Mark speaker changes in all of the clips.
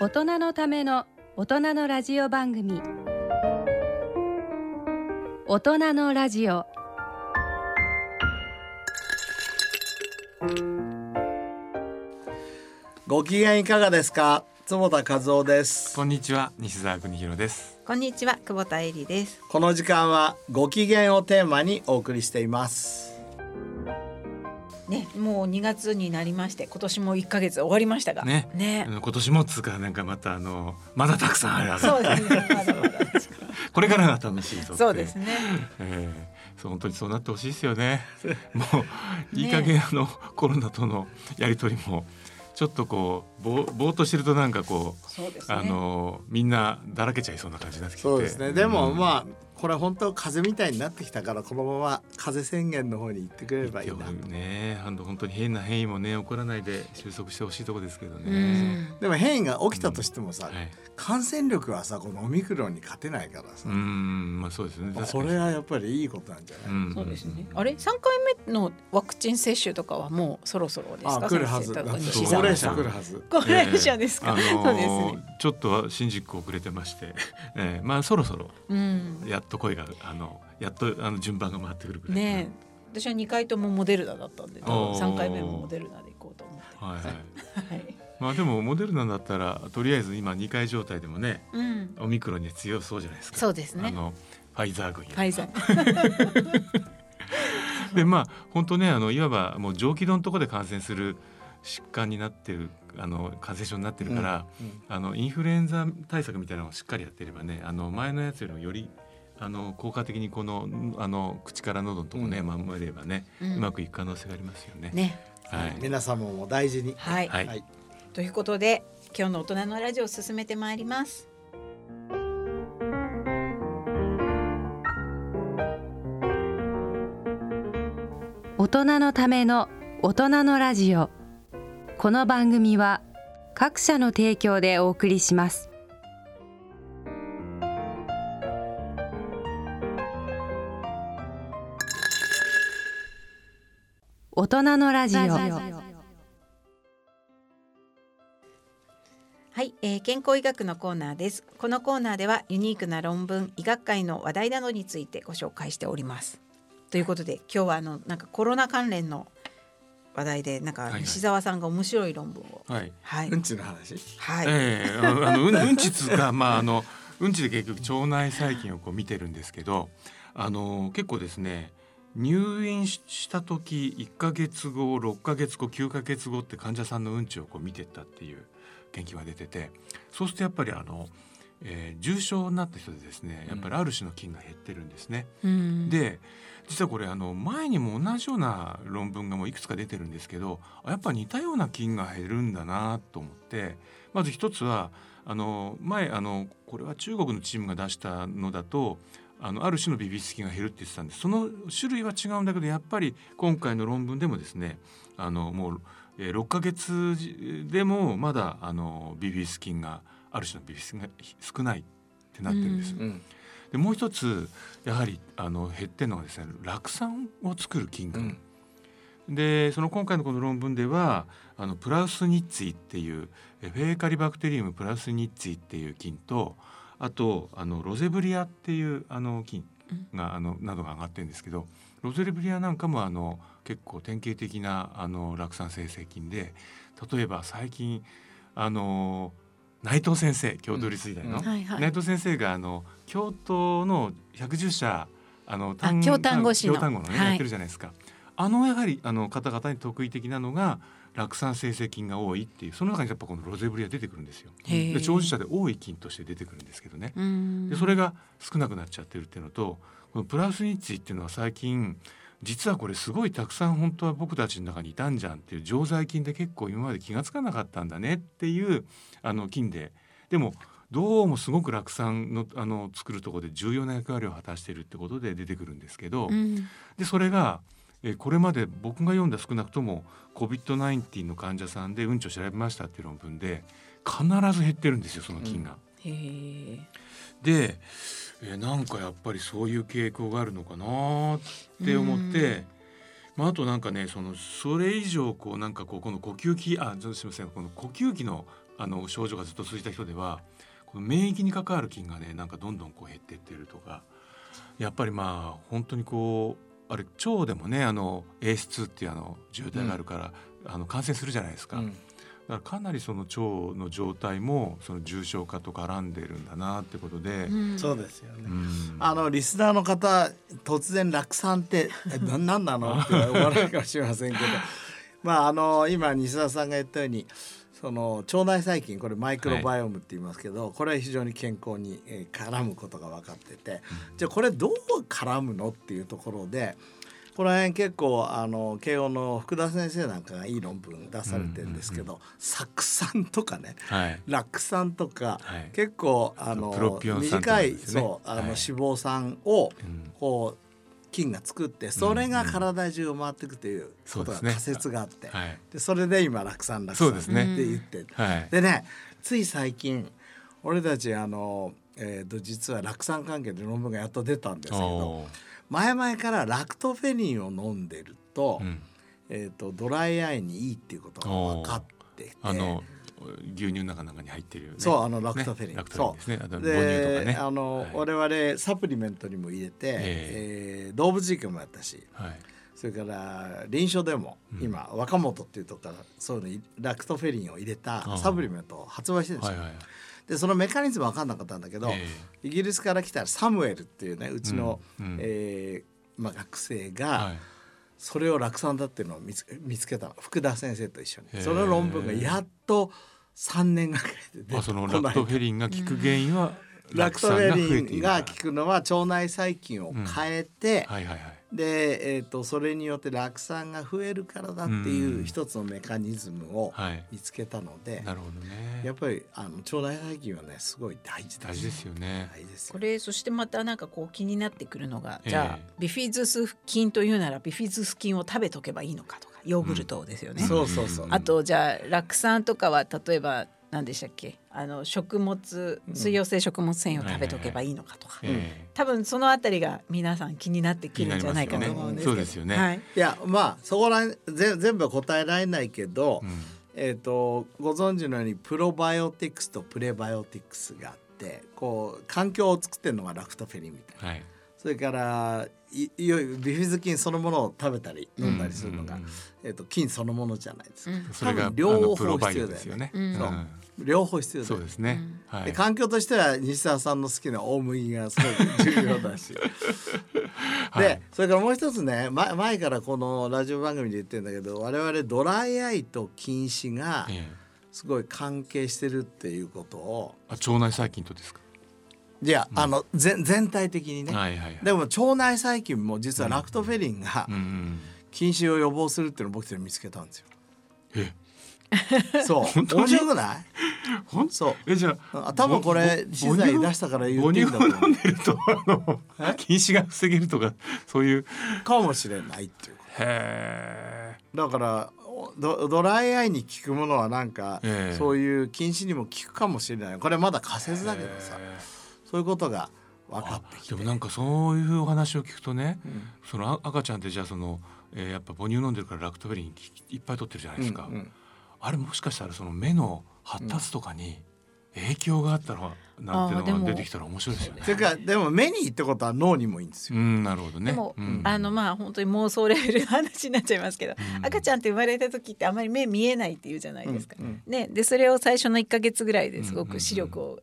Speaker 1: 大人のための大人のラジオ番組。大人のラジオ。
Speaker 2: ご機嫌いかがですか？坪田和夫です。
Speaker 3: こんにちは西澤邦弘です。
Speaker 4: こんにちは久保田恵里です。
Speaker 2: この時間はご機嫌をテーマにお送りしています
Speaker 4: ねもう2月になりまして今年も1ヶ月終わりましたが
Speaker 3: ね。
Speaker 4: ね。
Speaker 3: 今年もつうかなんかまたあのまだたくさんあるはず
Speaker 4: そうですね。まだまだ
Speaker 3: これからが楽しいぞ
Speaker 4: そうですね。
Speaker 3: えーそう本当にそうなってほしいですよね。もういい加減あの、コロナとのやり取りもちょっとこうぼーぼーっとしてるとなんかこう
Speaker 4: そうですね。
Speaker 3: あのみんなだらけちゃいそうな感じになってきて。
Speaker 2: そうですね。でも、
Speaker 3: うん。
Speaker 2: まあこれ本当風邪みたいになってきたからこのまま風邪宣言の方に行ってくれればいいなと。
Speaker 3: ね。本当に変な変異もね起こらないで収束してほしいところですけど
Speaker 4: う
Speaker 3: ね。
Speaker 4: ん。
Speaker 2: でも変異が起きたとしてもさ、
Speaker 3: はい。
Speaker 2: 感染力はさこのオミクロンに勝てないからさ。
Speaker 3: う、んまあそうですね。
Speaker 2: これはやっぱりいいことなんじゃない、
Speaker 3: うん。
Speaker 4: そうですね。あれ3回目のワクチン接種とかはもうそろそろですか？
Speaker 2: あ来るはず。高齢
Speaker 4: さん
Speaker 2: 者来るはず。
Speaker 4: 高齢者ですか、
Speaker 3: ええ。あのー
Speaker 4: そうですね。
Speaker 3: ちょっとは新宿遅れてまして、ええ。まあそろそろ
Speaker 4: うん。
Speaker 3: やっと声があのやっとあの順番が回ってくるぐらい。
Speaker 4: ねえ。私は2回ともモデルナだったんで
Speaker 3: おー。
Speaker 4: 3回目もモデルナで行こうと思って
Speaker 3: はいはい。
Speaker 4: はい、
Speaker 3: まあでもモデルナだったらとりあえず今2回状態でもね
Speaker 4: うん、
Speaker 3: オミクロンに強そうじゃないですか。
Speaker 4: そうですね。
Speaker 3: あのファイザー軍や
Speaker 4: ファイザー。
Speaker 3: でまあ本当ねあのいわばもう上気道のところで感染する疾患になってるあの感染症になってるから、
Speaker 2: うん。
Speaker 3: あのインフルエンザ対策みたいなのをしっかりやってればねあの前のやつよりもよりあの効果的にこのあの口から喉のとこね、
Speaker 2: う
Speaker 3: 守ればね、
Speaker 4: う
Speaker 3: うんまくいく可能性がありますよね。
Speaker 4: ね。
Speaker 3: はい、
Speaker 2: 皆様も大事に。
Speaker 4: はい、
Speaker 3: はい。
Speaker 2: はい。
Speaker 4: ということで今日の大人のラジオを進めてまいります。
Speaker 1: 大人のための大人のラジオ。この番組は各社の提供でお送りします大人のラジオ。
Speaker 4: はい、えー、健康医学のコーナーです。このコーナーではユニークな論文医学会の話題などについてご紹介しております。ということで今日はあのなんかコロナ関連の話題でなんか西澤さんが面白い論文を。
Speaker 3: はい。
Speaker 4: はい、
Speaker 2: うんちの話。
Speaker 4: はい、
Speaker 3: ええあのあのうんうんちつうかまああのうんちで結局腸内細菌をこう見てるんですけどあの結構ですね入院しした時1ヶ月後6ヶ月後9ヶ月後って患者さんのうんちをこう見てったっていう研究が出ててそうするとやっぱりあの、えー重症になった人でですねやっぱりある種の菌が減ってるんですね。
Speaker 4: うん、
Speaker 3: で実はこれあの前にも同じような論文がもういくつか出てるんですけどあやっぱ似たような菌が減るんだなと思ってまず一つはあの前あのこれは中国のチームが出したのだとあのある種のビビス菌が減るって言ってたんですその種類は違うんだけどやっぱり今回の論文でもですねあのもう、えー6ヶ月でもまだあのビビス菌がある種のビビス菌が少ないってなってるんです。
Speaker 4: うん
Speaker 2: うん
Speaker 3: でもう一つやはりあの減ってるのがですね酪酸を作る菌群、でその今回のこの論文ではあのプラウスニッツィっていうえフェーカリバクテリウムプラウスニッツィっていう菌とあとあのロゼブリアっていうあの菌があのなどが上がってるんですけどロゼブリアなんかもあの結構典型的なあの酪酸生成菌で例えば最近あの内藤先生京都立医大の、
Speaker 2: うん。
Speaker 4: はいはい。
Speaker 3: 内藤先生があの京都の110社あの単
Speaker 4: 京丹後市の。
Speaker 3: 京丹後のね、
Speaker 4: はい。
Speaker 3: やってるじゃないですか。あのやはりあの方々に得意的なのが酪酸生成菌が多いっていうその中にやっぱこのロゼブリア出てくるんですよ。で長寿者で多い菌として出てくるんですけどね。
Speaker 4: うん。
Speaker 3: でそれが少なくなっちゃってるっていうのとこのプラスニッチっていうのは最近実はこれすごいたくさん本当は僕たちの中にいたんじゃんっていう常在菌で結構今まで気が付かなかったんだねっていうあの菌で。でもどうもすごく酪酸のあの作るところで重要な役割を果たしているってことで出てくるんですけど、
Speaker 4: うん。
Speaker 3: でそれが、えーこれまで僕が読んだ少なくとも COVID-19 の患者さんでうんちを調べましたっていう論文で必ず減ってるんですよその菌が。
Speaker 4: へえ
Speaker 3: で、えーなんかやっぱりそういう傾向があるのかなって思って、まあ、あとなんかねそのそれ以上こうなんかこうこの呼吸器あすみません。この呼吸器のあの症状がずっと続いた人ではこの免疫に関わる菌がねなんかどんどんこう減ってってるとかやっぱりまあ本当にこうあれ腸でもねあの AS2 っていうあの重体があるから、あの感染するじゃないですか。
Speaker 2: うん。
Speaker 3: だからかなりその腸の状態もその重症化と絡んでるんだなってことで、
Speaker 4: うん。
Speaker 2: そうですよね。
Speaker 3: うん。
Speaker 2: あのリスナーの方突然落産ってえ ななんなの？って思われるかもしれませんけど。まああの今西田さんが言ったようにその腸内細菌これマイクロバイオームって言いますけど、これは非常に健康にえー絡むことが分かってて、じゃあこれどう絡むのっていうところでこの辺結構あの慶応の福田先生なんかがいい論文出されてるんですけど、酢酸とかね
Speaker 3: はい。
Speaker 2: 酪酸とか、
Speaker 3: はい。
Speaker 2: 結構あの短いそうあの、
Speaker 3: はい。
Speaker 2: 脂肪酸を
Speaker 3: うん。
Speaker 2: こう菌が作ってそれが体中を回っていくということが仮説があって、
Speaker 3: はい。
Speaker 2: でそれで今酪酸酪酸って
Speaker 3: そうですね。
Speaker 2: 言ってでねつい最近俺たちあの、えー、と実は酪酸関係で論文がやっと出たんですけど前々からラクトフェリンを飲んでると,、
Speaker 3: うん。
Speaker 2: えー、とドライアイにいいっていうことが分かってて
Speaker 3: あの牛乳の中なんかに入ってる、ね、
Speaker 2: そうあのラクトフェリン、
Speaker 3: ねね。あと母乳
Speaker 2: で
Speaker 3: とかね。
Speaker 2: あの、
Speaker 3: はい。
Speaker 2: 我々サプリメントにも入れて、え
Speaker 3: え。
Speaker 2: ー動物実験もやったし
Speaker 3: はい。
Speaker 2: それから臨床でも
Speaker 3: うん。
Speaker 2: 今、若本っていうとこからそういうのラクトフェリンを入れたサプリメントを発売してるんですよ。
Speaker 3: はいはい
Speaker 2: でそのメカニズム分かんなかったんだけど、
Speaker 3: え
Speaker 2: イギリスから来たサムエルっていうねうちの、
Speaker 3: うんうん。
Speaker 2: えーまあ、学生
Speaker 3: え
Speaker 2: が、
Speaker 3: はい。
Speaker 2: それを酪酸だっていうのを見つ見つけたの。福田先生と一緒に。その論文がやっと3年がかりで出て
Speaker 3: あそのラクトフェリンが効く原因は
Speaker 2: ラクトフェリンが
Speaker 3: 効
Speaker 2: 効くのは腸内細菌を変えて、
Speaker 3: はいはいはい
Speaker 2: で、えー、とそれによって酪酸が増えるからだっていううん。一つのメカニズムを
Speaker 3: はい。
Speaker 2: 見つけたので、
Speaker 3: なるほどね。
Speaker 2: やっぱりあの腸内細菌はねすごい大事
Speaker 3: 大事ですよね。
Speaker 2: 大事ですよ。
Speaker 4: これそしてまたなんかこう気になってくるのが、
Speaker 3: ええ。
Speaker 4: じゃあビフィズス菌というならビフィズス菌を食べとけばいいのかとかヨーグルトですよね。
Speaker 2: そうそうそう、
Speaker 3: うん
Speaker 4: あとじゃあ酪酸とかは例えば何でしたっけ？あの食物水溶性食物繊維を食べとけばいいのかとか、
Speaker 3: え
Speaker 4: 多分そのあたりが皆さん気になってくるんじゃないかと思うんですけど、
Speaker 3: よねそうですよね。
Speaker 4: はい、
Speaker 2: いやまあそこらへんぜ全部は答えられないけど、
Speaker 3: えうん。
Speaker 2: えー、とご存知のようにプロバイオティクスとプレバイオティクスがあってこう環境を作ってるのがラクトフェリンみたいな。
Speaker 3: はい。
Speaker 2: それからいいよいよビフィズ菌そのものを食べたり飲んだりするのが、
Speaker 3: うん。うんうん
Speaker 2: えー、と菌そのものじゃないですか、
Speaker 4: うん。
Speaker 3: それが
Speaker 2: 多分両方
Speaker 3: あのプロバイオですよね。
Speaker 4: うん。
Speaker 2: そう。ん両方必要だよ
Speaker 3: そうですね。はい。
Speaker 2: で環境としては西澤さんの好きな大麦がすごく重要だし。
Speaker 3: はい。
Speaker 2: でそれからもう一つね前前からこのラジオ番組で言ってるんだけど我々ドライアイと近視が
Speaker 3: ええ。
Speaker 2: すごい関係してるっていうことを
Speaker 3: あ腸内細菌とですか？
Speaker 2: じゃあ,、あの全全体的にね、
Speaker 3: はいはいはい。
Speaker 2: でも腸内細菌も実はラクトフェリンが
Speaker 3: うんうん
Speaker 2: 近視を予防するっていうのを僕たち見つけたんですよ。
Speaker 3: え？
Speaker 2: そう。
Speaker 3: 本当に？
Speaker 2: 面白くない？
Speaker 3: ほん？
Speaker 2: そう。
Speaker 3: えじゃあ
Speaker 2: あ多分これ
Speaker 3: ぼ
Speaker 2: 資材出したから言っていいんだと
Speaker 3: 飲んでると あの
Speaker 2: え
Speaker 3: 近視が防げるとかそういう。
Speaker 2: かもしれないっていう。こ
Speaker 3: へえ
Speaker 2: とだからドドライアイに効くものはなんか、
Speaker 3: ええ。
Speaker 2: そういう近視にも効くかもしれない。これまだ仮説だけどさそういうことが分かってきて
Speaker 3: でもなんかそういうお話を聞くとね、
Speaker 2: うん
Speaker 3: そのあ赤ちゃんってじゃあその、えーやっぱ母乳飲んでるからラクトフェリンいっぱい取ってるじゃないですか、
Speaker 2: うんうん
Speaker 3: あれもしかしたらその目の発達とかに影響があったらなんてのが出てきたら面白いですよね
Speaker 2: そ。れからでも目にいいってことは脳にもいいんですよ。
Speaker 3: うんなるほどね。
Speaker 4: でも、
Speaker 3: うん
Speaker 4: あのまあ本当に妄想レベルの話になっちゃいますけど、
Speaker 3: うん
Speaker 4: 赤ちゃんって生まれた時ってあまり目見えないっていうじゃないですか。
Speaker 2: うんうん
Speaker 4: ね、でそれを最初の1か月ぐらいですご
Speaker 3: うんうんうん
Speaker 4: く視力を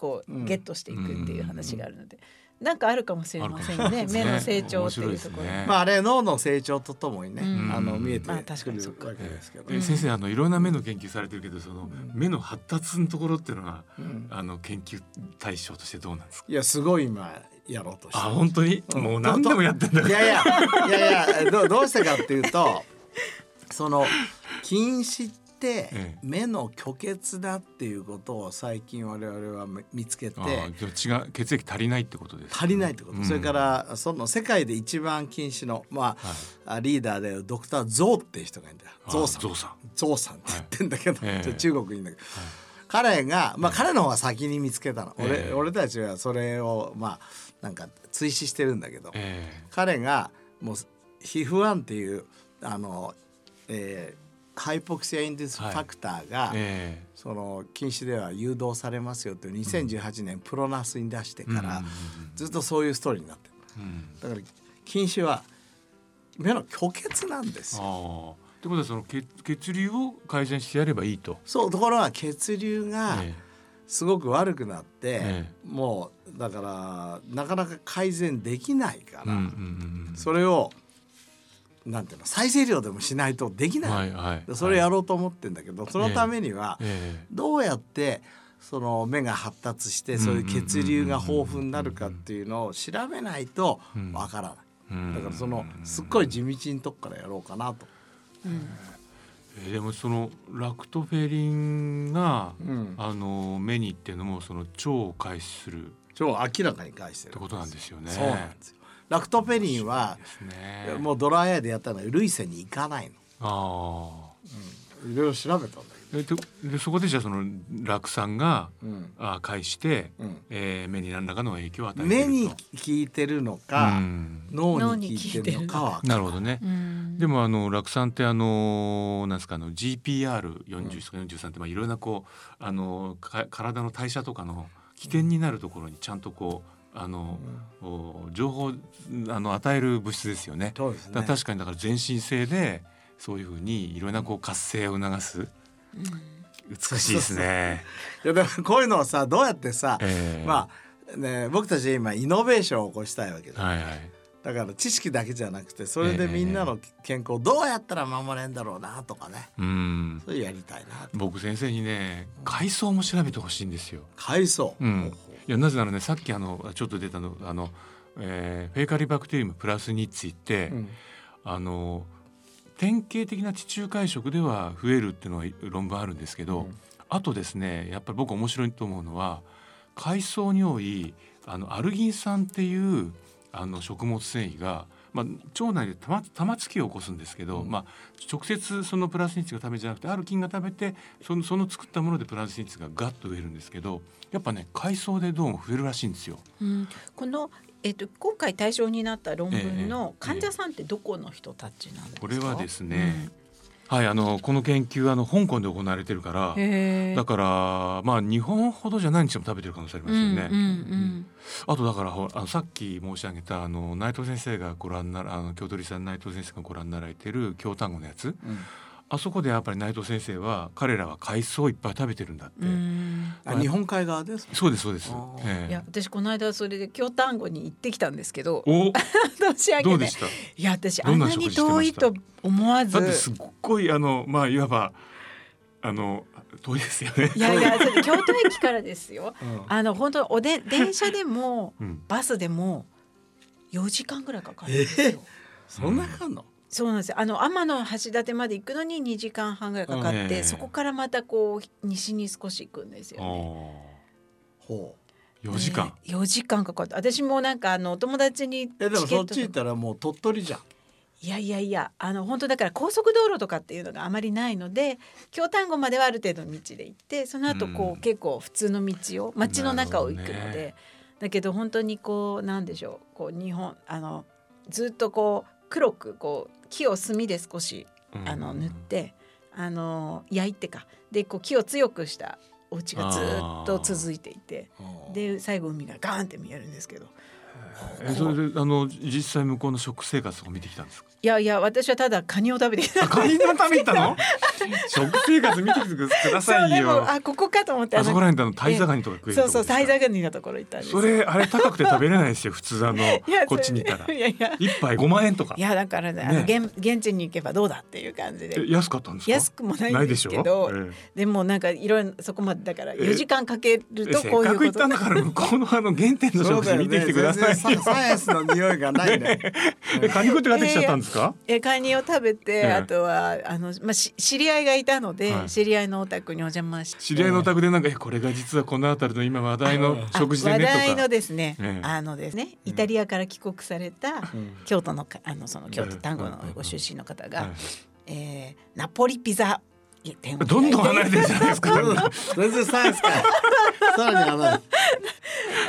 Speaker 4: こ
Speaker 2: う
Speaker 4: ゲットしていくっていう話があるので、なんかあるかもしれませんよね。目の成長っていうところ。
Speaker 3: ね
Speaker 2: まああれ脳の成長とともにね、
Speaker 4: うん。
Speaker 2: あの見えて
Speaker 4: まあ
Speaker 2: くる
Speaker 4: 確かにそっか。
Speaker 2: わけですけど、
Speaker 3: えー先生あのいろんな目の研究されてるけどその目の発達のところっていうのは、
Speaker 2: うん。
Speaker 3: あの研究対象としてどうなんですか？
Speaker 2: いやすごい今やろうとして
Speaker 3: あ本当に、
Speaker 2: うん。
Speaker 3: もう何でもやってんだ
Speaker 2: いやいやいやいやどどうしてかっていうとその近視って
Speaker 3: ええ。
Speaker 2: 目の虚血だっていうことを最近我々は見つけて
Speaker 3: あーでも血が血液足りないってことですか？
Speaker 2: 足りないってこと、
Speaker 3: うん。
Speaker 2: それからその世界で一番近視のま
Speaker 3: はい。
Speaker 2: あ、あリーダーでドクターゾウっていう人がいるんだよ。
Speaker 3: あ
Speaker 2: ゾウさん。
Speaker 3: ゾウさん。
Speaker 2: ゾウさんって言ってんだけど、
Speaker 3: はい
Speaker 2: 中国にいるんだけど、彼がまあ彼の方が先に見つけたの、俺
Speaker 3: ええ。
Speaker 2: 俺たちはそれをまあなんか追試してるんだけど、
Speaker 3: え
Speaker 2: 彼がもう皮膚癌っていうあの、えーハイポクシアインディスファクターが、
Speaker 3: え
Speaker 2: その禁止では誘導されますよという2018年プロナスに出してから、
Speaker 3: うん
Speaker 2: ずっとそういうストーリーになってる
Speaker 3: えうん。
Speaker 2: だから禁止は目の虚血なんですよ。
Speaker 3: ああ。ってことはその血血流を改善してやればいいと。
Speaker 2: そうところが血流が
Speaker 3: え
Speaker 2: すごく悪くなって、
Speaker 3: え
Speaker 2: もうだからなかなか改善できないから、
Speaker 3: えうんうんうんうん。
Speaker 2: それをなんていうの再生量でもしないとできない、
Speaker 3: はいはい。
Speaker 2: それやろうと思ってんだけど、そのためには
Speaker 3: ええ
Speaker 2: どうやってその目が発達してそういう血流が豊富になるかっていうのを調べないとわからない。
Speaker 3: うん
Speaker 2: だからそのすっごい地道なとこからやろうかなと。
Speaker 3: えーでもそのラクトフェリンが、
Speaker 2: うん
Speaker 3: あの目にっていうのもその腸を介するっ
Speaker 2: 超明らかに返してる。
Speaker 3: てことなんですよね。
Speaker 2: そうなんですよ。ラクトペリンは
Speaker 3: ね。
Speaker 2: もうドライアイでやったのは涙腺に行かない
Speaker 3: ああ。
Speaker 2: の。いろいろ調べたんだ
Speaker 3: えででそこでじゃあその酪酸が、
Speaker 2: けど。うん
Speaker 3: あ介して、
Speaker 2: うん
Speaker 3: えー目に何らかの影響を与えると
Speaker 2: 目に効いてるのか、
Speaker 3: うん
Speaker 2: 脳に効いてるのかは
Speaker 3: なるほどね。
Speaker 4: うん
Speaker 3: でもあの酪酸ってあのなんですかあの GPR40 とか43ってまあいろんなこうあのか体の代謝とかの起点になるところにちゃんとこうあの、お情報あの与える物質ですよね。
Speaker 2: そうですね。
Speaker 3: 確かにだから全身性でそういうふうにいろんなこう活性を促す。美しいですね。
Speaker 2: いやでもこういうのをさどうやってさ、
Speaker 3: ええ。
Speaker 2: まあね僕たちは今イノベーションを起こしたいわけだ、
Speaker 3: はいはい。
Speaker 2: だから知識だけじゃなくてそれでみんなの健康をどうやったら守れんだろうなとかね。
Speaker 3: うん。
Speaker 2: そういうやりたいなと。
Speaker 3: 僕先生にね海藻も調べてほしいんですよ。
Speaker 2: 海藻、
Speaker 3: うん、いやなぜならねさっきあのちょっと出たのあの、えーフェイカリバクテリウムプラスについて、
Speaker 2: うん。
Speaker 3: あの典型的な地中海食では増えるっていうのは論文あるんですけど、
Speaker 2: うん。
Speaker 3: あとですねやっぱり僕面白いと思うのは海藻に多いあのアルギン酸っていうあの食物繊維が、まあ、腸内で玉玉突きを起こすんですけど、
Speaker 2: うん
Speaker 3: まあ、直接そのプラスニッツが食べじゃなくてある菌が食べてそのその作ったものでプラスニッツがガッと増えるんですけどやっぱね海藻でどうも増えるらしいんですよ。
Speaker 4: うんこのえっと今回対象になった論文の
Speaker 3: ええ
Speaker 4: 患者さんってどこの人たちなんですか？
Speaker 3: これはですね、はいあのこの研究はあの香港で行われてるからだからまあ日本ほどじゃないにしても食べてる可能性ありますよね。
Speaker 4: うんうん
Speaker 3: あとだからほらあのさっき申し上げたあの内藤先生がご覧ならあの京都理さん内藤先生がご覧になられてる京丹後のやつ。
Speaker 2: うん
Speaker 3: あそこでやっぱり内藤先生は彼らは海藻をいっぱい食べてるんだって、
Speaker 2: 日本海側です
Speaker 3: そうですそうです。ええ。
Speaker 4: いや私この間それで京丹後に行ってきたんですけど
Speaker 3: お？
Speaker 4: 年明けで
Speaker 3: どうでした？
Speaker 4: いや私あんなに遠いと思わず。
Speaker 3: だってすっごいあのまあいわばあの遠いですよね。
Speaker 4: いやいやそれ京都駅からですよ。
Speaker 2: うん。
Speaker 4: あの本当おで電車でも
Speaker 3: うん。
Speaker 4: バスでも4時間ぐらいかかるんですよ。
Speaker 2: そんなかんの、
Speaker 4: そうなんですよ。あの天橋立まで行くのに2時間半ぐらいかかって、そこからまたこう西に少し行くんですよね。
Speaker 2: ほう。
Speaker 3: 4時間、
Speaker 4: ね4時間かかって。私もなんかあのお友達にチ
Speaker 2: でもそっち行ったらもう鳥取じゃん。
Speaker 4: いやいやいやあの本当だから高速道路とかっていうのがあまりないので京丹後まではある程度の道で行ってその後こう、
Speaker 3: うん。
Speaker 4: 結構普通の道を街の中を行くので、
Speaker 3: ね。
Speaker 4: だけど本当にこうなんでしょう。こう日本あのずっとこう黒くこう木を炭で少し
Speaker 3: うん。
Speaker 4: あの塗って、あの焼いてか。でこう木を強くしたお家がずっと続いていて。で最後海がガーンって見えるんですけど
Speaker 3: えそれであの実際向こうの食生活とか見てきたんですか？
Speaker 4: いやいや私はただカニを食べてきた
Speaker 3: あカニの食べたの？食生活見てきてくださいよ。
Speaker 4: あここかと思って
Speaker 3: あそこら
Speaker 4: の
Speaker 3: 辺のタイザガニとか食える
Speaker 4: そうそう
Speaker 3: とこですか？
Speaker 4: サイザガニのところ行ったんです
Speaker 3: それあれ高くて食べれないですよ普通あの こっちにいたら。一杯5万円とか。
Speaker 4: いやだからねあの現現地に行けばどうだっていう感じで。
Speaker 3: え安かったんですか？
Speaker 4: 安くもないんですけど
Speaker 3: でしょ？
Speaker 4: でもなんかいろいろそこまでだから
Speaker 3: え
Speaker 4: 4時間かける
Speaker 3: え
Speaker 4: とこういうこと。
Speaker 3: せっかく行ったんだから向こうのあの原点の食事見てきてください
Speaker 2: サ サイエンス。の匂いがないね。
Speaker 3: えカニ食って帰ってきちゃったんですか？
Speaker 4: えカニを食べて、
Speaker 3: ええ。
Speaker 4: あとはあの、まあ、し知り合いがいたので、
Speaker 3: はい。
Speaker 4: 知り合いのお宅にお邪魔して。
Speaker 3: 知り合いのお宅でなんかえこれが実はこの辺りの今話題の食事で
Speaker 4: あ
Speaker 3: ね
Speaker 4: 話題の
Speaker 3: とか
Speaker 4: ですね、
Speaker 3: ええ。
Speaker 4: あのですねイタリアから帰国された
Speaker 2: うん。
Speaker 4: 京都のかあのその京都
Speaker 3: ええ。
Speaker 4: 丹後のご出身の方が、
Speaker 3: はい。
Speaker 4: えーナポリピザ
Speaker 3: どんどん離れてるじゃないですか。
Speaker 2: 全然サイエンスかさらに離れて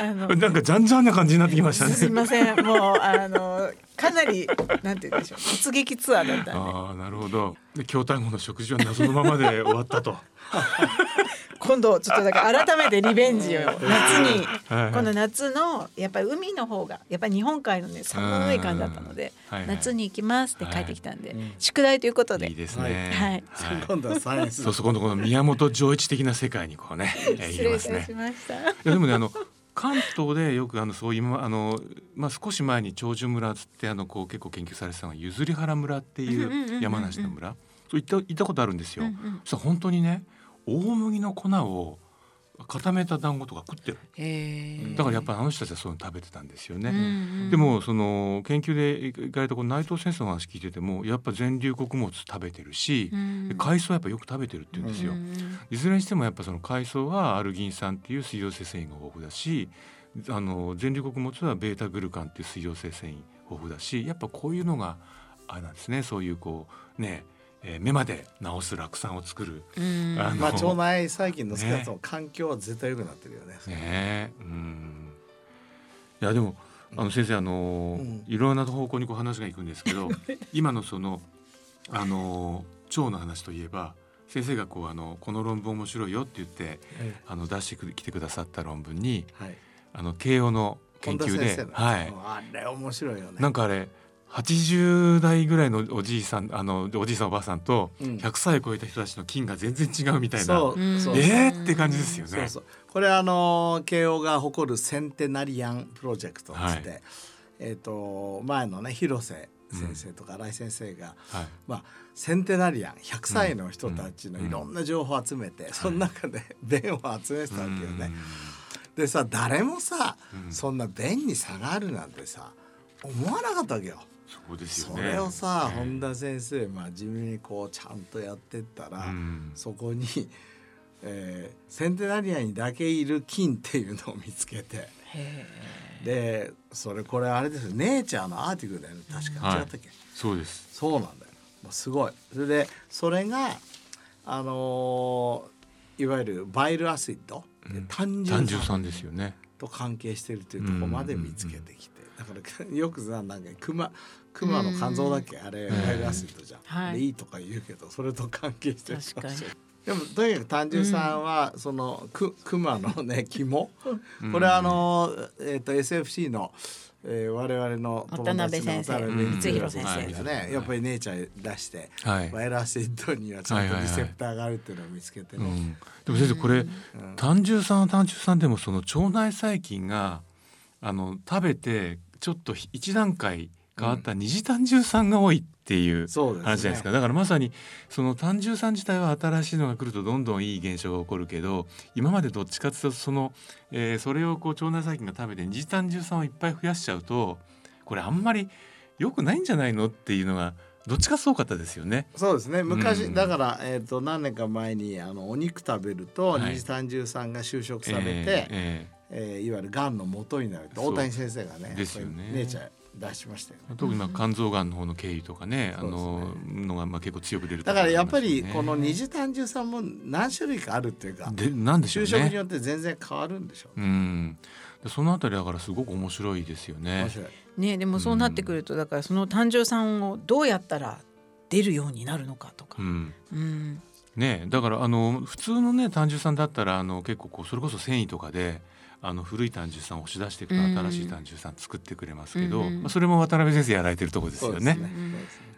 Speaker 4: あの
Speaker 3: なんかじゃんじゃんな感じになってきました
Speaker 4: すい
Speaker 3: ね。
Speaker 4: ませんもうあのかなりなんて言うんでしょう突撃ツアーだった
Speaker 3: ああなるほど。で京丹後の食事は謎のままで終わったと。
Speaker 4: 今度ちょっとだから改めてリベンジを夏に。
Speaker 3: はい
Speaker 4: 今度夏のやっぱり海の方がやっぱり日本海のね寒い感じだったので夏に行きますって帰ってきたんで
Speaker 2: うん。
Speaker 4: 宿題ということで。
Speaker 3: いいですね。
Speaker 4: はい。
Speaker 2: 今度はサイエンス
Speaker 3: そうそう今度この宮本丈一的な世界にこうね、えー、
Speaker 4: 失
Speaker 3: 言いますね。
Speaker 4: 礼いたし。ました。
Speaker 3: いやでもねあの関東でよくあのそういうあのまあ少し前に長寿村つってあのこう結構研究されてたのが譲原村ってい
Speaker 4: う
Speaker 3: 山梨の村、そう行った行ったことあるんですよ。
Speaker 4: うんう
Speaker 3: 本当にね大麦の粉を固めた団子とか食ってる。だからやっぱりあの人たちはそういうの食べてたんですよね。
Speaker 4: うんうん
Speaker 3: でもその研究で行かれたこの内藤先生の話聞いててもやっぱ全粒穀物食べてるし、
Speaker 4: うん
Speaker 3: で海藻はやっぱよく食べてるって言うんですよ。
Speaker 4: うん
Speaker 3: いずれにしてもやっぱその海藻はアルギン酸っていう水溶性繊維が豊富だしあの全粒穀物はベータグルカンっていう水溶性繊維豊富だしやっぱこういうのがあれなんですねそういうこうね、えー目まで治す酪酸を作る
Speaker 4: うん。
Speaker 3: あの
Speaker 2: まあ腸内細菌の少なくとも環境は絶対良くなってるよね。
Speaker 3: ねうん。いやでもあの先生あの、
Speaker 2: うん。
Speaker 3: いろんな方向にこう話がいくんですけど 今のそのあの腸の話といえば先生がこうあのこの論文面白いよって言ってあの出してきてくださった論文に
Speaker 2: はい。
Speaker 3: あの慶応の研究で
Speaker 2: 本田先生の、
Speaker 3: はい、
Speaker 2: あれ面白いよね。
Speaker 3: なんかあれ80代ぐらいのおじいさんあのおじいさんおばあさんと
Speaker 2: うん。
Speaker 3: 100歳を超えた人たちの菌が全然違うみたいな、
Speaker 2: そう
Speaker 4: うん。
Speaker 3: えーって感じですよね。
Speaker 2: そうそう。これあの慶応が誇るセンテナリアンプロジェクトっつって、
Speaker 3: は
Speaker 2: えっ、と前のね広瀬先生とか新井先生が、
Speaker 3: はい。
Speaker 2: まあセンテナリアン100歳の人たちのいろんな情報を集めて、その中で便を集めてたわけよね。でさ誰もさ、
Speaker 3: うん。
Speaker 2: そんな便に差があるなんてさ思わなかったわけよ。
Speaker 3: そうですよ
Speaker 2: そ
Speaker 3: ね。
Speaker 2: れをさ、
Speaker 3: ええ
Speaker 2: 本田先生真面目にこうちゃんとやってったら、
Speaker 3: うん。
Speaker 2: そこに、えー centenarian にだけいる菌っていうのを見つけて。
Speaker 4: へ
Speaker 2: でそれこれあれですよ。 Nature の article だよね。確か、
Speaker 3: はい。
Speaker 2: 違ったっけ？
Speaker 3: そうです。
Speaker 2: そうなんだよもうすごい。それでそれがあのーいわゆる bile acid、
Speaker 3: うん。
Speaker 2: 胆
Speaker 3: 胆
Speaker 2: 汁酸
Speaker 3: 胆汁酸ですよね。
Speaker 2: と関係してるっていうところまで見つけてきて、だから よくさなんかクマクマの肝臓だっけ、あれ
Speaker 3: ん。
Speaker 2: bile acid じゃん、
Speaker 4: はい。
Speaker 2: でいいとか言うけどそれと関係してる
Speaker 4: 確かに。
Speaker 2: でもとにかく単純酸は、そのククマのね肝？
Speaker 3: うん。
Speaker 2: これはあの、えー、と SFC の、えー、我々の友達の
Speaker 4: 渡辺
Speaker 3: 光
Speaker 2: 弘
Speaker 4: 先生。
Speaker 2: がね、
Speaker 3: はい
Speaker 2: やっぱりネイチャー出して、
Speaker 3: はい。
Speaker 2: バイラスイッドにはちゃんとリセプターがあるっていうのを見つけてね。
Speaker 3: うん、でも先生これ、
Speaker 2: うん。
Speaker 3: 単純酸は単純酸でもその腸内細菌があの食べてちょっと一段階変わった二次単純酸が多いっていう話じゃないですか。だからまさにその単純酸自体は新しいのが来るとどんどんいい現象が起こるけど今までどっちかっていうとその、えーそれをこう腸内細菌が食べて二次単純酸をいっぱい増やしちゃうとこれあんまり良くないんじゃないのっていうのがどっちかそうかったですよね。
Speaker 2: そうですね。昔、
Speaker 3: うん。
Speaker 2: だから、えー、と何年か前にあのお肉食べると
Speaker 3: はい。
Speaker 2: 二次単純酸が収縮されて、
Speaker 3: え
Speaker 2: え
Speaker 3: ー。え
Speaker 2: ーいわゆるがんの元になると大谷先生がね
Speaker 3: ですよね。
Speaker 2: ネイチャー出しましたよね。
Speaker 3: ー特にまあ肝臓がんの方の経緯とかね、あののがまあ結構強く出ると
Speaker 2: だからやっぱりこの二次単純酸も何種類かあるっていうか
Speaker 3: でなんでしょうね。
Speaker 2: 就職によって全然変わるんでしょう、
Speaker 3: うん。でそのあたりだからすごく面白いですよね
Speaker 2: 面。白い
Speaker 4: ねでもそうなってくるとだからその単純酸をどうやったら出るようになるのかとか
Speaker 3: う。ん。
Speaker 4: うん
Speaker 3: ねだからあの普通のね単純酸だったらあの結構こうそれこそ繊維とかで。あの古い単純酸を押し出していくと
Speaker 4: うん。
Speaker 3: 新しい単純酸作ってくれますけど、
Speaker 4: うん
Speaker 3: まあ、それも渡辺先生やられてるところですよね。
Speaker 2: ね。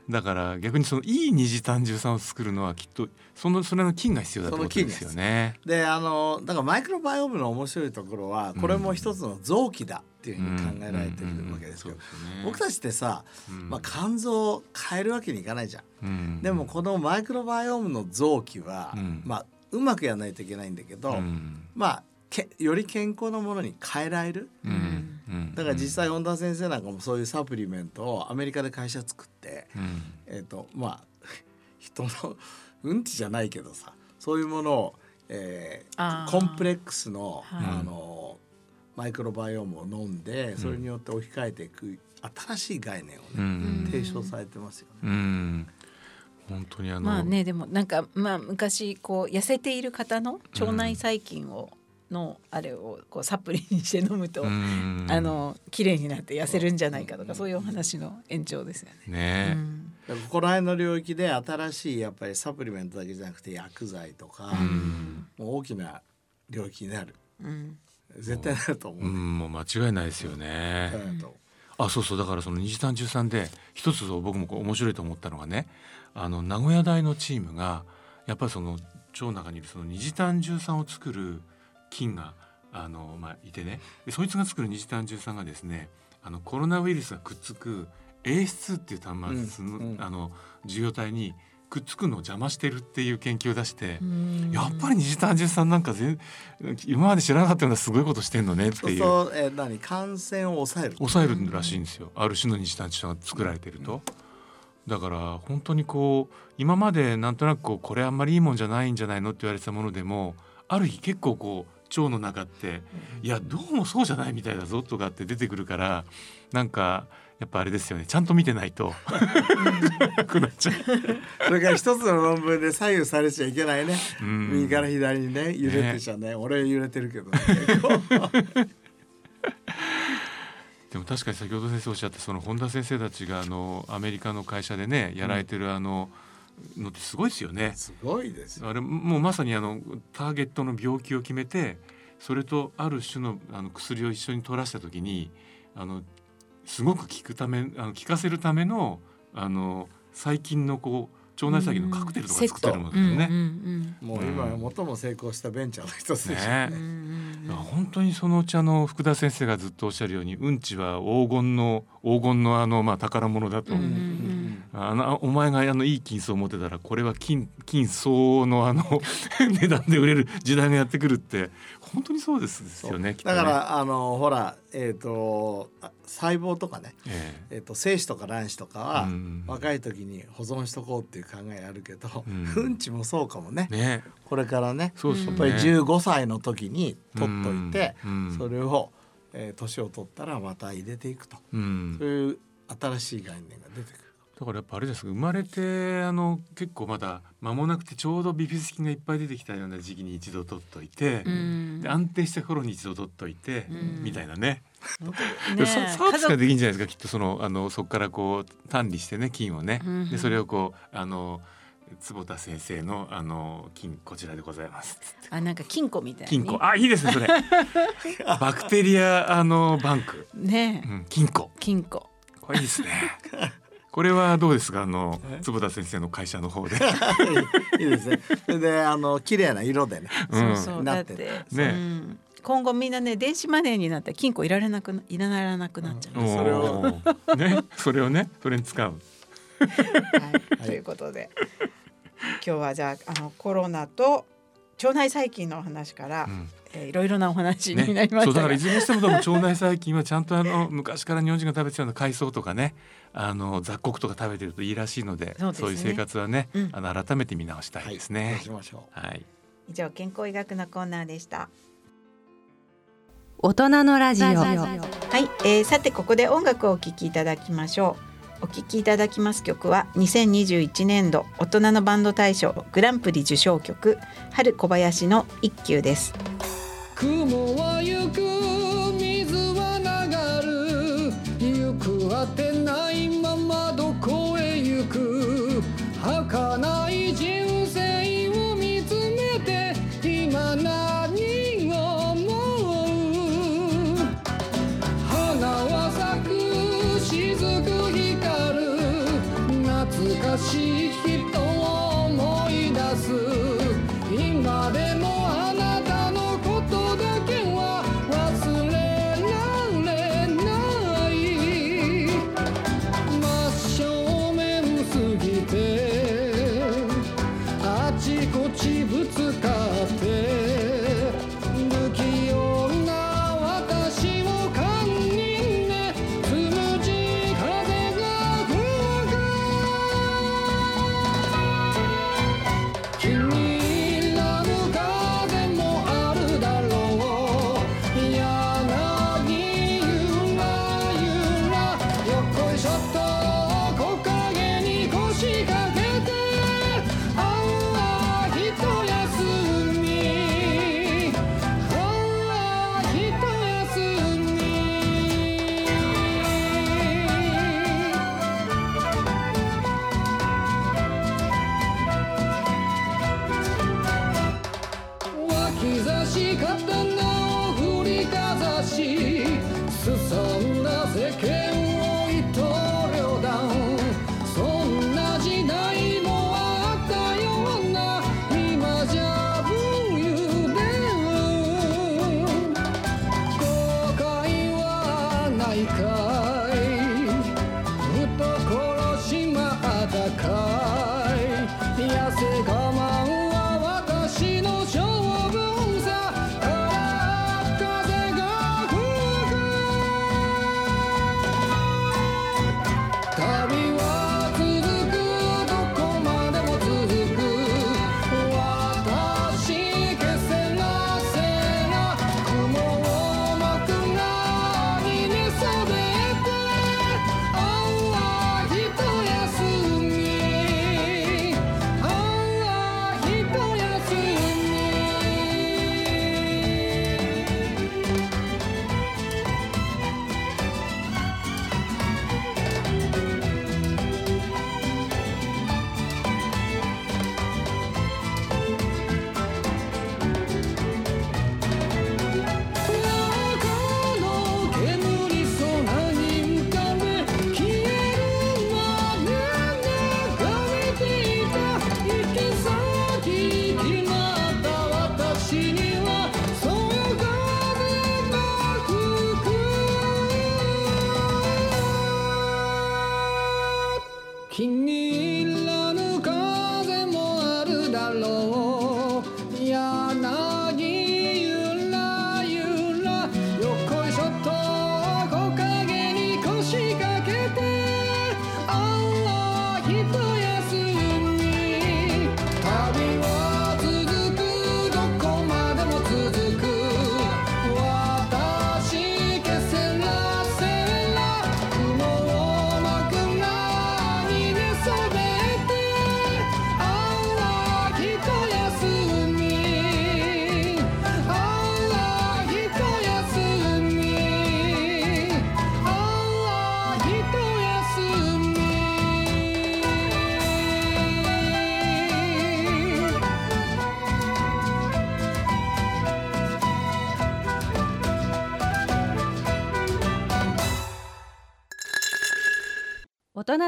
Speaker 3: だから逆にそのいい二次単純酸を作るのはきっとそのそれの菌が必要だってことですよね。
Speaker 2: であのだからマイクロバイオームの面白いところはこれも一つの臓器だっていうふうに考えられてるわけですけど、僕たちってさ、まあ、肝臓を変えるわけにいかないじゃん。
Speaker 3: うん。
Speaker 2: でもこのマイクロバイオームの臓器は、
Speaker 3: うん。
Speaker 2: まあうまくやらないといけないんだけど、
Speaker 3: うん。
Speaker 2: まあけより健康なものに変えられる？
Speaker 3: うんうん
Speaker 2: だから実際本田先生なんかもそういうサプリメントをアメリカで会社作って、
Speaker 3: うん。
Speaker 2: えっ、とまあ 人のうんちじゃないけどさそういうものを、えーコンプレックスの、
Speaker 4: はい。
Speaker 2: あのマイクロバイオームを飲んでそれによって置き換えていく新しい概念をね、
Speaker 3: うん。
Speaker 2: 提唱されてますよね。
Speaker 3: うん。本当にあの、
Speaker 4: まあねでもなんかまあ昔こう痩せている方の腸内細菌を、のあれをこうサプリにして飲むと、
Speaker 3: うん。
Speaker 4: あの綺麗になって痩せるんじゃないかとかそういうお話の延長ですよね。
Speaker 3: ね、
Speaker 2: ここら辺の領域で新しいやっぱりサプリメントだけじゃなくて薬剤とか、
Speaker 3: うん。
Speaker 2: もう大きな領域になる。
Speaker 4: うん。
Speaker 2: 絶対なると思う、
Speaker 3: うん、もう間違いないですよね。あそうそう。だからその二次単中3で一つ僕もこう面白いと思ったのがねあの名古屋大のチームがやっぱりその腸の中にいるその二次単重酸を作る菌があの、まあ、いてね。でそいつが作る二次単重酸がですねあのコロナウイルスがくっつく AS2 っていう端末の,、
Speaker 2: うんうん。
Speaker 3: あの受容体にくっつくのを邪魔してるっていう研究を出して、
Speaker 4: うん。
Speaker 3: やっぱり二次単重酸なんか全今まで知らなかったようなすごいことしてんのねっていう。
Speaker 2: そうえー何？感染を抑える。
Speaker 3: 抑えるらしいんですよ。ある種の二次単純が作られてると。だから本当にこう今までなんとなくこうこれあんまりいいもんじゃないんじゃないのって言われてたものでもある日結構こう腸の中っていやどうもそうじゃないみたいだぞとかって出てくるからなんかやっぱあれですよね。ちゃんと見てないと。なくなっちゃう。
Speaker 2: それから一つの論文で左右されちゃいけないね、
Speaker 3: うん。
Speaker 2: 右から左にね揺れてちゃね。俺揺れてるけど。ね
Speaker 3: でも確かに先ほど先生おっしゃったその本田先生たちがあのアメリカの会社でねやられてるあののってすごいですよね。
Speaker 2: すごいですよ。
Speaker 3: あれもうまさにあのターゲットの病気を決めてそれとある種のあの薬を一緒に取らせた時にあのすごく効くためあの効かせるためのあの細菌のこう腸内細菌のカクテルとか作ってるもんですよね。
Speaker 4: うん
Speaker 2: もう今最も成功したベンチャーの一つでしょ、
Speaker 3: ね。
Speaker 4: うんうん
Speaker 3: だから本当にそのうちあの福田先生がずっとおっしゃるようにうんちは黄金の黄金のあのまあ宝物だと、あのお前があのいい金層を持ってたらこれは金金相のあの 値段で売れる時代がやってくるって本当にそうですですよねね。
Speaker 2: だからあのほらえっ、とあ細胞とかね、
Speaker 3: え
Speaker 2: え。ー、と精子とか卵子とかは、
Speaker 3: うん。
Speaker 2: 若い時に保存しとこうっていう考えあるけど、
Speaker 3: う
Speaker 2: うん。ん、ちもそうかもね。
Speaker 3: えね
Speaker 2: これからね
Speaker 3: そうですよね。
Speaker 2: やっぱり15歳の時に取っといて、
Speaker 3: うん。
Speaker 2: それを、えー年を取ったらまた入れていくと、
Speaker 3: うん。
Speaker 2: そういう新しい概念が出てくる。
Speaker 3: だからやっぱあれです生まれてあの結構まだ間もなくてちょうどビフィズ菌がいっぱい出てきたような時期に一度取っといて、
Speaker 4: うん。
Speaker 3: で安定した頃に一度取っといて、
Speaker 4: うん。
Speaker 3: みたいなね。
Speaker 4: ね
Speaker 3: でそサービスが
Speaker 4: 家
Speaker 3: できるんじゃないですか。きっとそのあのそこからこう管理してね菌をね、
Speaker 4: うん。
Speaker 3: でそれをこうあの坪田先生のあの菌こちらでございます。
Speaker 4: 族あなんか金庫みたいな
Speaker 3: 金庫。あいいですねそれ。バクテリアあのバンク、
Speaker 4: ね。
Speaker 3: うん、金庫。
Speaker 4: 金庫。
Speaker 3: これいいですね。これはどうですか？あの
Speaker 2: え？
Speaker 3: 坪田先生の会社の方で。
Speaker 2: いいですね。それであの綺麗な色でね。
Speaker 3: うん。
Speaker 4: そうそう
Speaker 2: なっ
Speaker 4: だってて
Speaker 3: ね。
Speaker 4: うん。今後みんなね電子マネーになったら金庫いられなくないらななくなっちゃう、
Speaker 2: んそれを。
Speaker 3: ね。それをねそれに使う。
Speaker 4: はい、ということで今日はじゃああのコロナと腸内細菌のお話から、
Speaker 3: うん。
Speaker 4: えーいろいろなお話にな
Speaker 3: ね
Speaker 4: りましたが、
Speaker 3: そうだからいずれにしてもでも腸内細菌はちゃんとあの昔から日本人が食べてたような海藻とかねあの雑穀とか食べてるといいらしいので
Speaker 4: そうね。
Speaker 3: いう生活はね、
Speaker 4: うん。
Speaker 3: あの改めて見直したいですね。
Speaker 2: し。ましょう。
Speaker 3: はい、
Speaker 4: 以上健康医学のコーナーでした。
Speaker 1: 大人のラジオ。
Speaker 4: はい、えーさてここで音楽をお聴きいただきましょうお聴きいただきます曲は2021年度大人のバンド大賞グランプリ受賞曲春小林の一休です。
Speaker 5: 雲は行く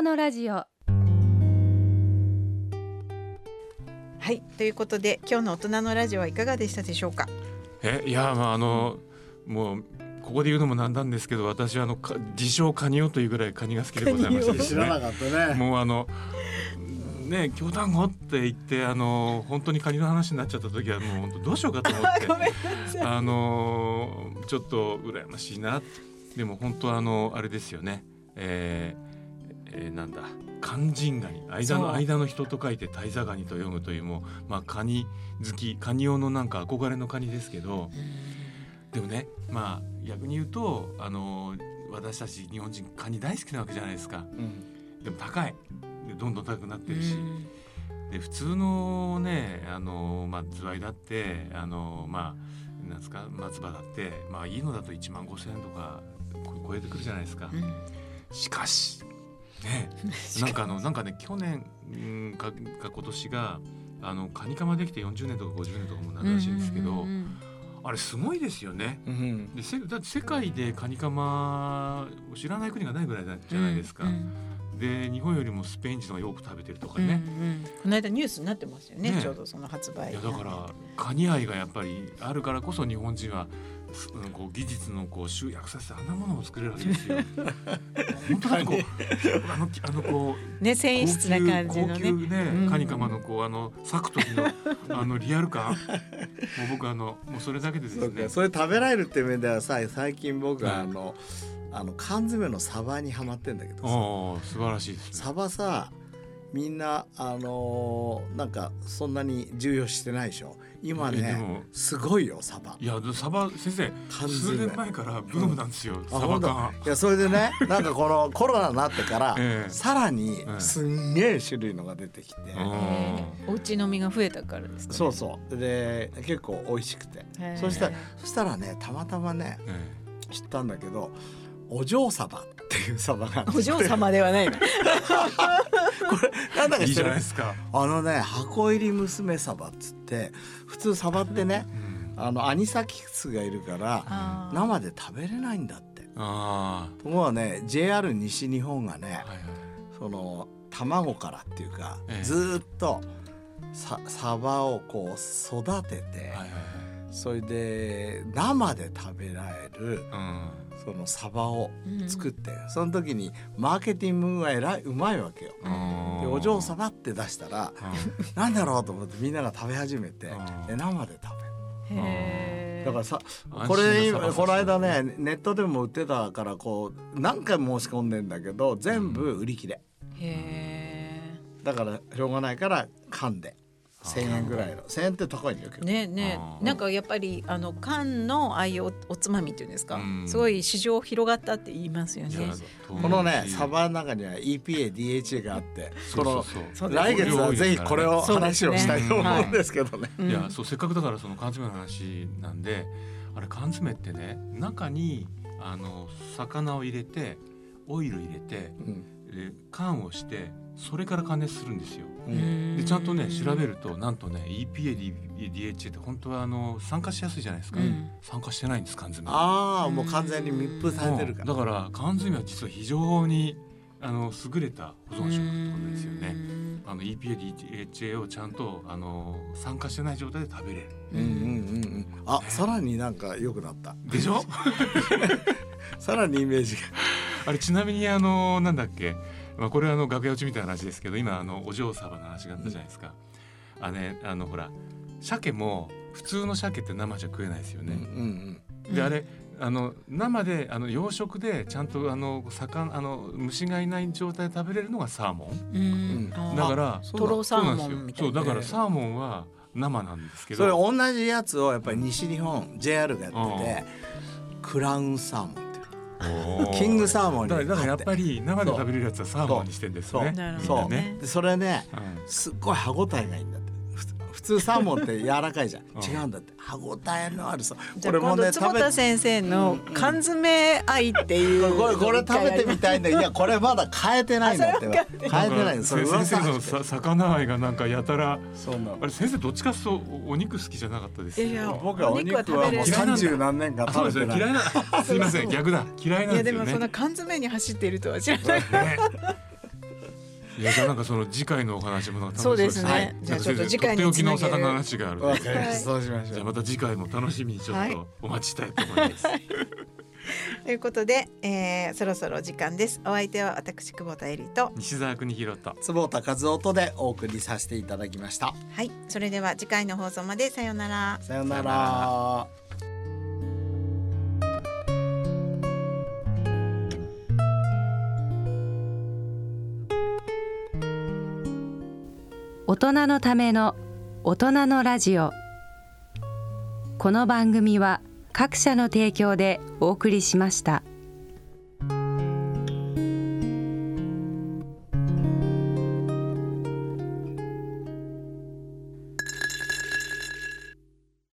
Speaker 5: の
Speaker 1: ラジオ。
Speaker 4: はいということで今日の大人のラジオはいかがでしたでしょうか？
Speaker 3: えいやまああのもうここで言うのもなんなんですけど私はあのか自称カニオというぐらいカニが好きでございましてですね。
Speaker 2: 知らなかったね。
Speaker 3: もうあのね京丹後って言ってあの本当にカニの話になっちゃった時はもう本当どうしようかと思って。
Speaker 4: ごめんなさい。
Speaker 3: あのちょっと羨ましいな。でも本当あのあれですよね。えーえーなんだ肝心ガニ間の間の人と書いて大座ガニと読むというもうまあカニ好きカニ用のなんか憧れのカニですけどでもねまあ逆に言うとあの私たち日本人カニ大好きなわけじゃないですか。
Speaker 2: うん。
Speaker 3: でも高い。でどんどん高くなってるし、で普通のねあの、まあ、ズワイだってあのまあなんですか松葉だってまあいいのだと1万5,000円とかこ超えてくるじゃないですか。
Speaker 4: うん。
Speaker 3: しかしね。なんかあのなんかね去年うんかか今年があのカニカマできて40年とか50年とかもなるらしいんですけど、
Speaker 4: うんうんうん
Speaker 3: あれすごいですよね。
Speaker 2: うん
Speaker 3: でせだって世界でカニカマを知らない国がないぐらいじゃないですか。
Speaker 4: うん
Speaker 3: で日本よりもスペイン人が多く食べてるとか
Speaker 4: うん
Speaker 3: ね。
Speaker 4: うんうん。この間ニュースになってますよね
Speaker 3: ね。
Speaker 4: ちょうどその発売
Speaker 3: いやだからカニ愛がやっぱりあるからこそ日本人は、こう技術のこう集約させてあんなものを作れるわけですよ。本当だこうあのあのこう
Speaker 4: ね繊維質な感じのね
Speaker 3: 高級ね、
Speaker 4: うん。
Speaker 3: カニカマのこうあの裂く時のあのリアル感。もう僕あのもうそれだけでですね。
Speaker 2: それ食べられるって面ではさ最近僕はあ
Speaker 3: うん
Speaker 2: の、あの缶詰のサバにハマってんだけどさ。
Speaker 3: 素晴らしいですね。
Speaker 2: サバさみんなあのーなんかそんなに重要してないでしょ？今ね
Speaker 3: も。
Speaker 2: すごいよサバ。
Speaker 3: いやでサバ先生
Speaker 2: 缶
Speaker 3: 数
Speaker 2: 詰
Speaker 3: 年前からブームなんですよ、
Speaker 2: あ
Speaker 3: サバ
Speaker 2: 本当？
Speaker 3: 缶。
Speaker 2: いやそれでね なんかこのコロナになってから、
Speaker 3: ええ。
Speaker 2: さらに
Speaker 3: え
Speaker 2: すんげえ種類のが出てきて、
Speaker 3: うん
Speaker 4: お家飲みが増えたからですかね。
Speaker 2: そうそう。で結構美味しくて。そしたらそしたらねたまたまね
Speaker 3: え
Speaker 2: 知ったんだけどお嬢サバっていうサバが
Speaker 4: お嬢様ではないの
Speaker 2: これなんだか
Speaker 3: えい。いじゃ
Speaker 2: 知ってる
Speaker 3: ないですか。
Speaker 2: あのね箱入り娘サバっつって普通サバってね
Speaker 3: うん
Speaker 2: あのアニサキスがいるから生で食べれないんだって。
Speaker 3: あ
Speaker 2: ところがね JR 西日本がね
Speaker 3: あ、はいはい。
Speaker 2: その卵からっていうか、
Speaker 3: ええ。
Speaker 2: ずーっとさサバをこう育てて、
Speaker 3: はいはいはい。
Speaker 2: それで生で食べられる
Speaker 3: うん
Speaker 2: そのサバを作って、その時にマーケティングがえらいうまいわけよ。
Speaker 3: うん。
Speaker 2: でお嬢様って出したらなんだろうと思ってみんなが食べ始めて生で食べる。だからさこれこの間ねネットでも売ってたからこう何回も申し込んでんだけど全部売り切れ、
Speaker 4: へ
Speaker 2: だからしょうがないから缶で1,000円ぐらいの。1,000円って高いんだけ
Speaker 4: ー
Speaker 2: ど、
Speaker 4: ね。ねなんかやっぱりあの缶のああいうおおつまみっていうんですか、
Speaker 3: うん。
Speaker 4: すごい市場広がったって言いますよね。
Speaker 2: このね
Speaker 3: うん
Speaker 2: サバの中には EPA、DHA があって
Speaker 3: そう。
Speaker 2: この来月はぜひこれを話をしたいと思うんですけどね。
Speaker 4: うん。
Speaker 3: いやそうせっかくだからその缶詰の話なんであれ缶詰ってね中にあの魚を入れてオイル入れて
Speaker 2: うん。
Speaker 3: で缶をしてそれから加熱するんですよ。
Speaker 2: うん
Speaker 3: でちゃんとね調べるとなんとね EPA、DHA って本当はあの酸化しやすいじゃないですか、
Speaker 4: うん
Speaker 3: 酸化してないんです缶詰
Speaker 2: ああもう完全に密封されてるから。
Speaker 3: うんだから缶詰は実は非常にあの優れた保存食ってことですよね。あの EPA、DHA をちゃんとあの酸化してない状態で食べれる。
Speaker 2: うんうんうんうん。あさらになんか良くなった。
Speaker 3: でしょ？
Speaker 2: さらにイメージが。
Speaker 3: あれちなみにあのなんだっけ、まあ、これはあの楽屋落ちみたいな話ですけど今あのお嬢様の話があったじゃないですか。あねあのほら鮭も普通の鮭って生じゃ食えないですよ
Speaker 2: うんう
Speaker 3: ね。
Speaker 2: ん
Speaker 3: であれあの生であの養殖でちゃんとあの魚あの虫がいない状態で食べれるのがサーモン。
Speaker 4: うん
Speaker 2: うん
Speaker 3: だから
Speaker 2: そう
Speaker 4: トロサーモンみたいな。
Speaker 3: ですよそうだからサーモンは生なんですけ
Speaker 2: それ
Speaker 3: ど。
Speaker 2: 同じやつをやっぱり西日本 JR がやっててクラウンサーモンキングサーモンに
Speaker 3: だからだからやっぱ
Speaker 2: り
Speaker 3: り生で食べれるやつはサーモンにしてんですね。
Speaker 2: そう。そ
Speaker 4: ね。
Speaker 2: でそれね
Speaker 3: うん。
Speaker 2: すっごい歯ごたえがいいんだ通サーモンって柔らかいじゃん。
Speaker 3: うん。
Speaker 2: 違うんだって。歯ごたえのあるさ。
Speaker 4: じゃあ今度坪田先生の缶詰愛っていう。
Speaker 2: これこれ食べてみたいんだいやこれまだ変えてないんだって。変えてないそれ
Speaker 3: 先生の
Speaker 2: 噂
Speaker 3: さ魚愛がなんかやたら
Speaker 2: そんな
Speaker 3: あれ先生どっちかとおお肉好きじゃなかったです。
Speaker 4: いやいや
Speaker 2: 僕はお肉はもう三十何年間食べてない。
Speaker 3: ですね嫌いなすいません。逆だ。嫌いないんですよね。
Speaker 4: やでもそんな缶詰に走っているとは知らない。
Speaker 3: ねいやじゃあなんかその次回のお話もなんか楽し
Speaker 4: そうですね。
Speaker 3: はい。
Speaker 4: じゃあちょっと
Speaker 3: なんか先生
Speaker 4: 次回に
Speaker 3: とっておきの
Speaker 4: つなげる
Speaker 3: 魚の話がある
Speaker 2: わかりました。そうしましょう。
Speaker 3: じゃあまた次回も楽しみにちょっ
Speaker 4: はい。
Speaker 3: とお待ちしたいと思います。
Speaker 4: ということで、えー、そろそろ時間です。お相手は私久保田恵里と。
Speaker 3: 西澤邦弘と。
Speaker 2: 坪田和夫とでお送りさせていただきました。
Speaker 4: はい、それでは次回の放送までさようなら。
Speaker 2: さような
Speaker 3: さような
Speaker 2: ら
Speaker 1: 大人のための大人のラジオこの番組は各社の提供でお送りしました。